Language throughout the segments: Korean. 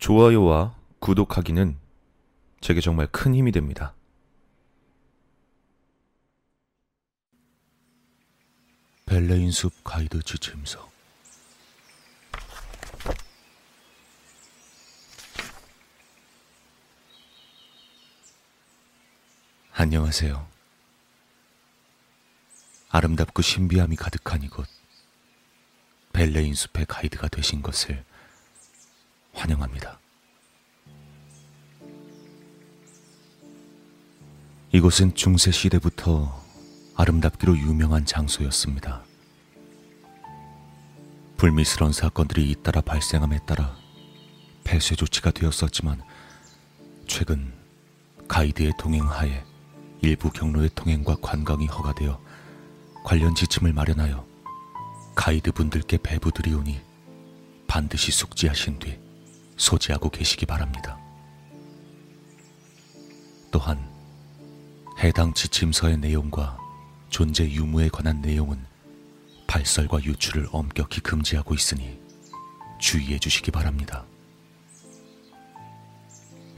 좋아요와 구독하기는 제게 정말 큰 힘이 됩니다. 벨레인 숲 가이드 지침서 안녕하세요. 아름답고 신비함이 가득한 이곳 벨레인 숲의 가이드가 되신 것을 환영합니다. 이곳은 중세 시대부터 아름답기로 유명한 장소였습니다. 불미스러운 사건들이 잇따라 발생함에 따라 폐쇄 조치가 되었었지만 최근 가이드의 동행하에 일부 경로의 통행과 관광이 허가되어 관련 지침을 마련하여 가이드 분들께 배부드리오니 반드시 숙지하신 뒤 소지하고 계시기 바랍니다. 또한 해당 지침서의 내용과 존재 유무에 관한 내용은 발설과 유출을 엄격히 금지하고 있으니 주의해 주시기 바랍니다.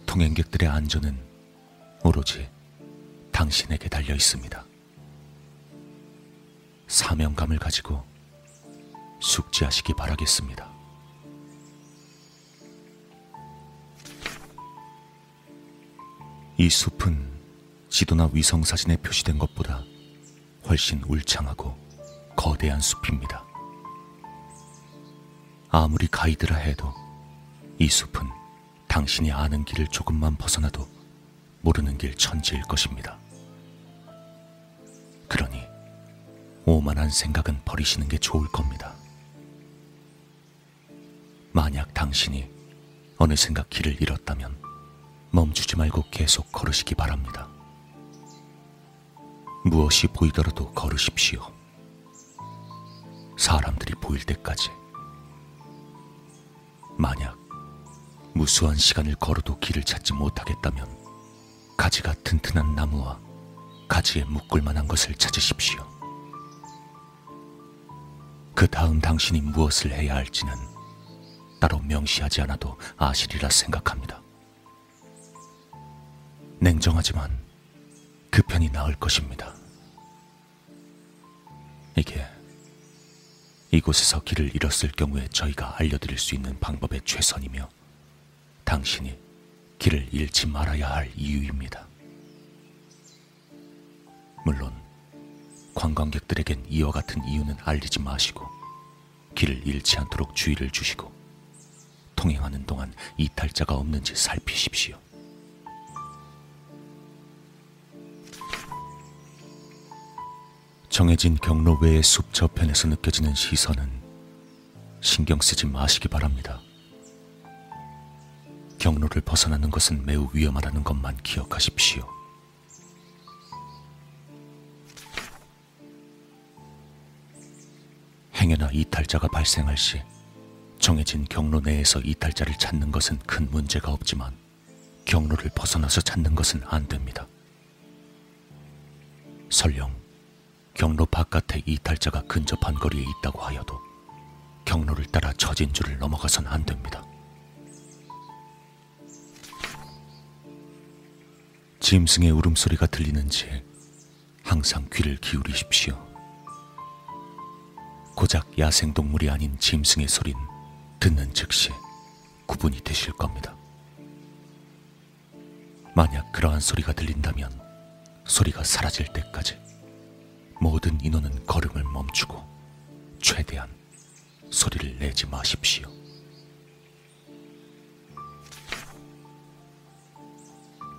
통행객들의 안전은 오로지 당신에게 달려 있습니다. 사명감을 가지고 숙지하시기 바라겠습니다. 숲은 지도나 위성 사진에 표시된 것보다 훨씬 울창하고 거대한 숲입니다. 아무리 가이드라 해도 이 숲은 당신이 아는 길을 조금만 벗어나도 모르는 길 천지일 것입니다. 그러니 오만한 생각은 버리시는 게 좋을 겁니다. 만약 당신이 어느샌가 길을 잃었다면 멈추지 말고 계속 걸으시기 바랍니다. 무엇이 보이더라도 걸으십시오. 사람들이 보일 때까지. 만약 무수한 시간을 걸어도 길을 찾지 못하겠다면 가지가 튼튼한 나무와 가지에 묶을 만한 것을 찾으십시오. 그 다음 당신이 무엇을 해야 할지는 따로 명시하지 않아도 아시리라 생각합니다. 냉정하지만 그 편이 나을 것입니다. 이게 이곳에서 길을 잃었을 경우에 저희가 알려드릴 수 있는 방법의 최선이며 당신이 길을 잃지 말아야 할 이유입니다. 물론 관광객들에겐 이와 같은 이유는 알리지 마시고 길을 잃지 않도록 주의를 주시고 통행하는 동안 이탈자가 없는지 살피십시오. 정해진 경로 외의 숲 저편에서 느껴지는 시선은 신경 쓰지 마시기 바랍니다. 경로를 벗어나는 것은 매우 위험하다는 것만 기억하십시오. 행여나 이탈자가 발생할 시 정해진 경로 내에서 이탈자를 찾는 것은 큰 문제가 없지만 경로를 벗어나서 찾는 것은 안 됩니다. 설령 경로 바깥에 이탈자가 근접한 거리에 있다고 하여도 경로를 따라 처진 줄을 넘어가선 안 됩니다. 짐승의 울음소리가 들리는지 항상 귀를 기울이십시오. 고작 야생동물이 아닌 짐승의 소린 듣는 즉시 구분이 되실 겁니다. 만약 그러한 소리가 들린다면 소리가 사라질 때까지 모든 인원은 걸음을 멈추고 최대한 소리를 내지 마십시오.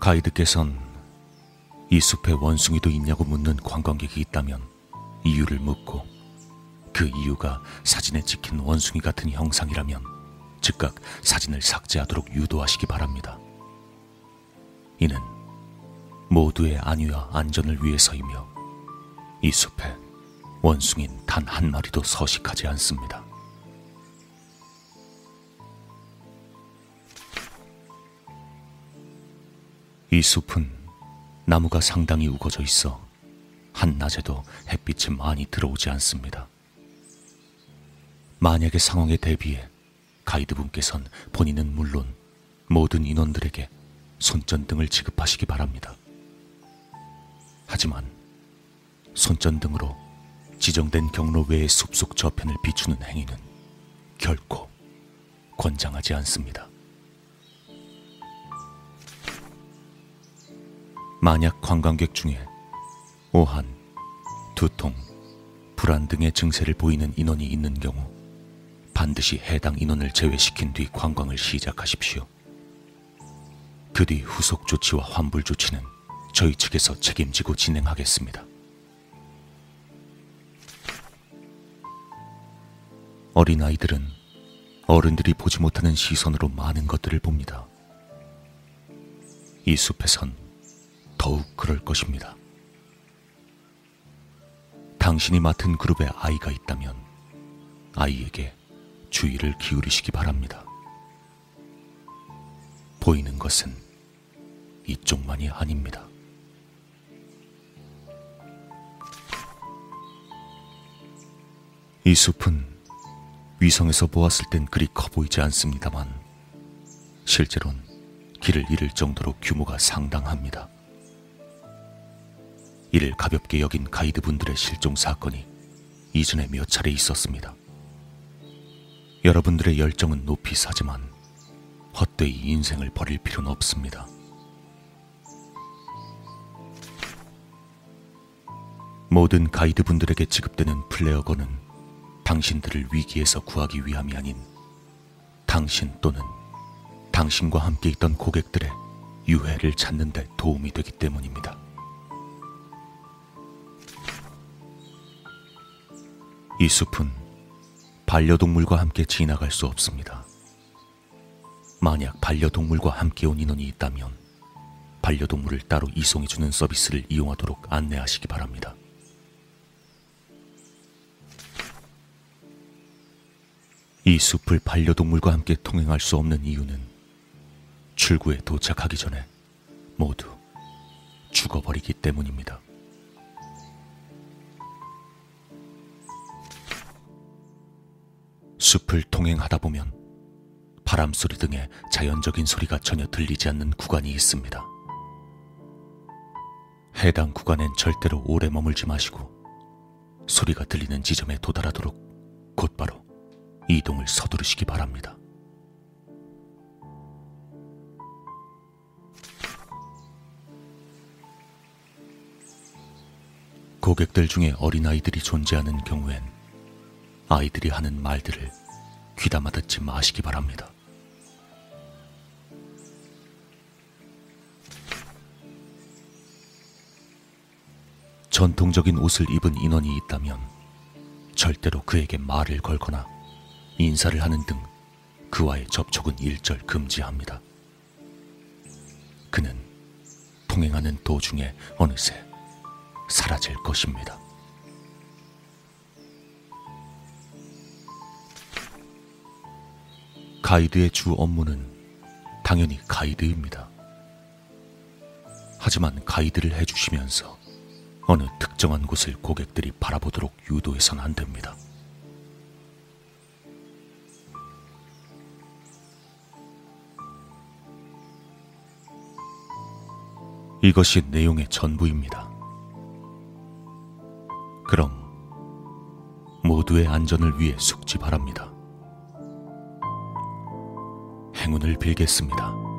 가이드께선 이 숲에 원숭이도 있냐고 묻는 관광객이 있다면 이유를 묻고 그 이유가 사진에 찍힌 원숭이 같은 형상이라면 즉각 사진을 삭제하도록 유도하시기 바랍니다. 이는 모두의 안위와 안전을 위해서이며 이 숲에 원숭이는 단한 마리도 서식하지 않습니다. 이 숲은 나무가 상당히 우거져 있어 한낮에도 햇빛이 많이 들어오지 않습니다. 만약의 상황에 대비해 가이드분께선 본인은 물론 모든 인원들에게 손전등을 지급하시기 바랍니다. 하지만 손전등으로 지정된 경로 외의 숲속 저편을 비추는 행위는 결코 권장하지 않습니다. 만약 관광객 중에 오한, 두통, 불안 등의 증세를 보이는 인원이 있는 경우 반드시 해당 인원을 제외시킨 뒤 관광을 시작하십시오. 그 뒤 후속 조치와 환불 조치는 저희 측에서 책임지고 진행하겠습니다. 어린아이들은 어른들이 보지 못하는 시선으로 많은 것들을 봅니다. 이 숲에선 더욱 그럴 것입니다. 당신이 맡은 그룹에 아이가 있다면 아이에게 주의를 기울이시기 바랍니다. 보이는 것은 이쪽만이 아닙니다. 이 숲은 위성에서 보았을 땐 그리 커 보이지 않습니다만 실제론 길을 잃을 정도로 규모가 상당합니다. 이를 가볍게 여긴 가이드분들의 실종 사건이 이전에 몇 차례 있었습니다. 여러분들의 열정은 높이 사지만 헛되이 인생을 버릴 필요는 없습니다. 모든 가이드분들에게 지급되는 플레어건은 당신들을 위기에서 구하기 위함이 아닌 당신 또는 당신과 함께 있던 고객들의 유해를 찾는 데 도움이 되기 때문입니다. 이 숲은 반려동물과 함께 지나갈 수 없습니다. 만약 반려동물과 함께 온 인원이 있다면 반려동물을 따로 이송해주는 서비스를 이용하도록 안내하시기 바랍니다. 이 숲을 반려동물과 함께 통행할 수 없는 이유는 출구에 도착하기 전에 모두 죽어버리기 때문입니다. 숲을 통행하다 보면 바람 소리 등의 자연적인 소리가 전혀 들리지 않는 구간이 있습니다. 해당 구간엔 절대로 오래 머물지 마시고 소리가 들리는 지점에 도달하도록 곧바로 이동을 서두르시기 바랍니다. 고객들 중에 어린아이들이 존재하는 경우엔 아이들이 하는 말들을 귀담아 듣지 마시기 바랍니다. 전통적인 옷을 입은 인원이 있다면 절대로 그에게 말을 걸거나 인사를 하는 등 그와의 접촉은 일절 금지합니다. 그는 통행하는 도중에 어느새 사라질 것입니다. 가이드의 주 업무는 당연히 가이드입니다. 하지만 가이드를 해주시면서 어느 특정한 곳을 고객들이 바라보도록 유도해선 안 됩니다. 이것이 내용의 전부입니다. 그럼 모두의 안전을 위해 숙지 바랍니다. 행운을 빌겠습니다.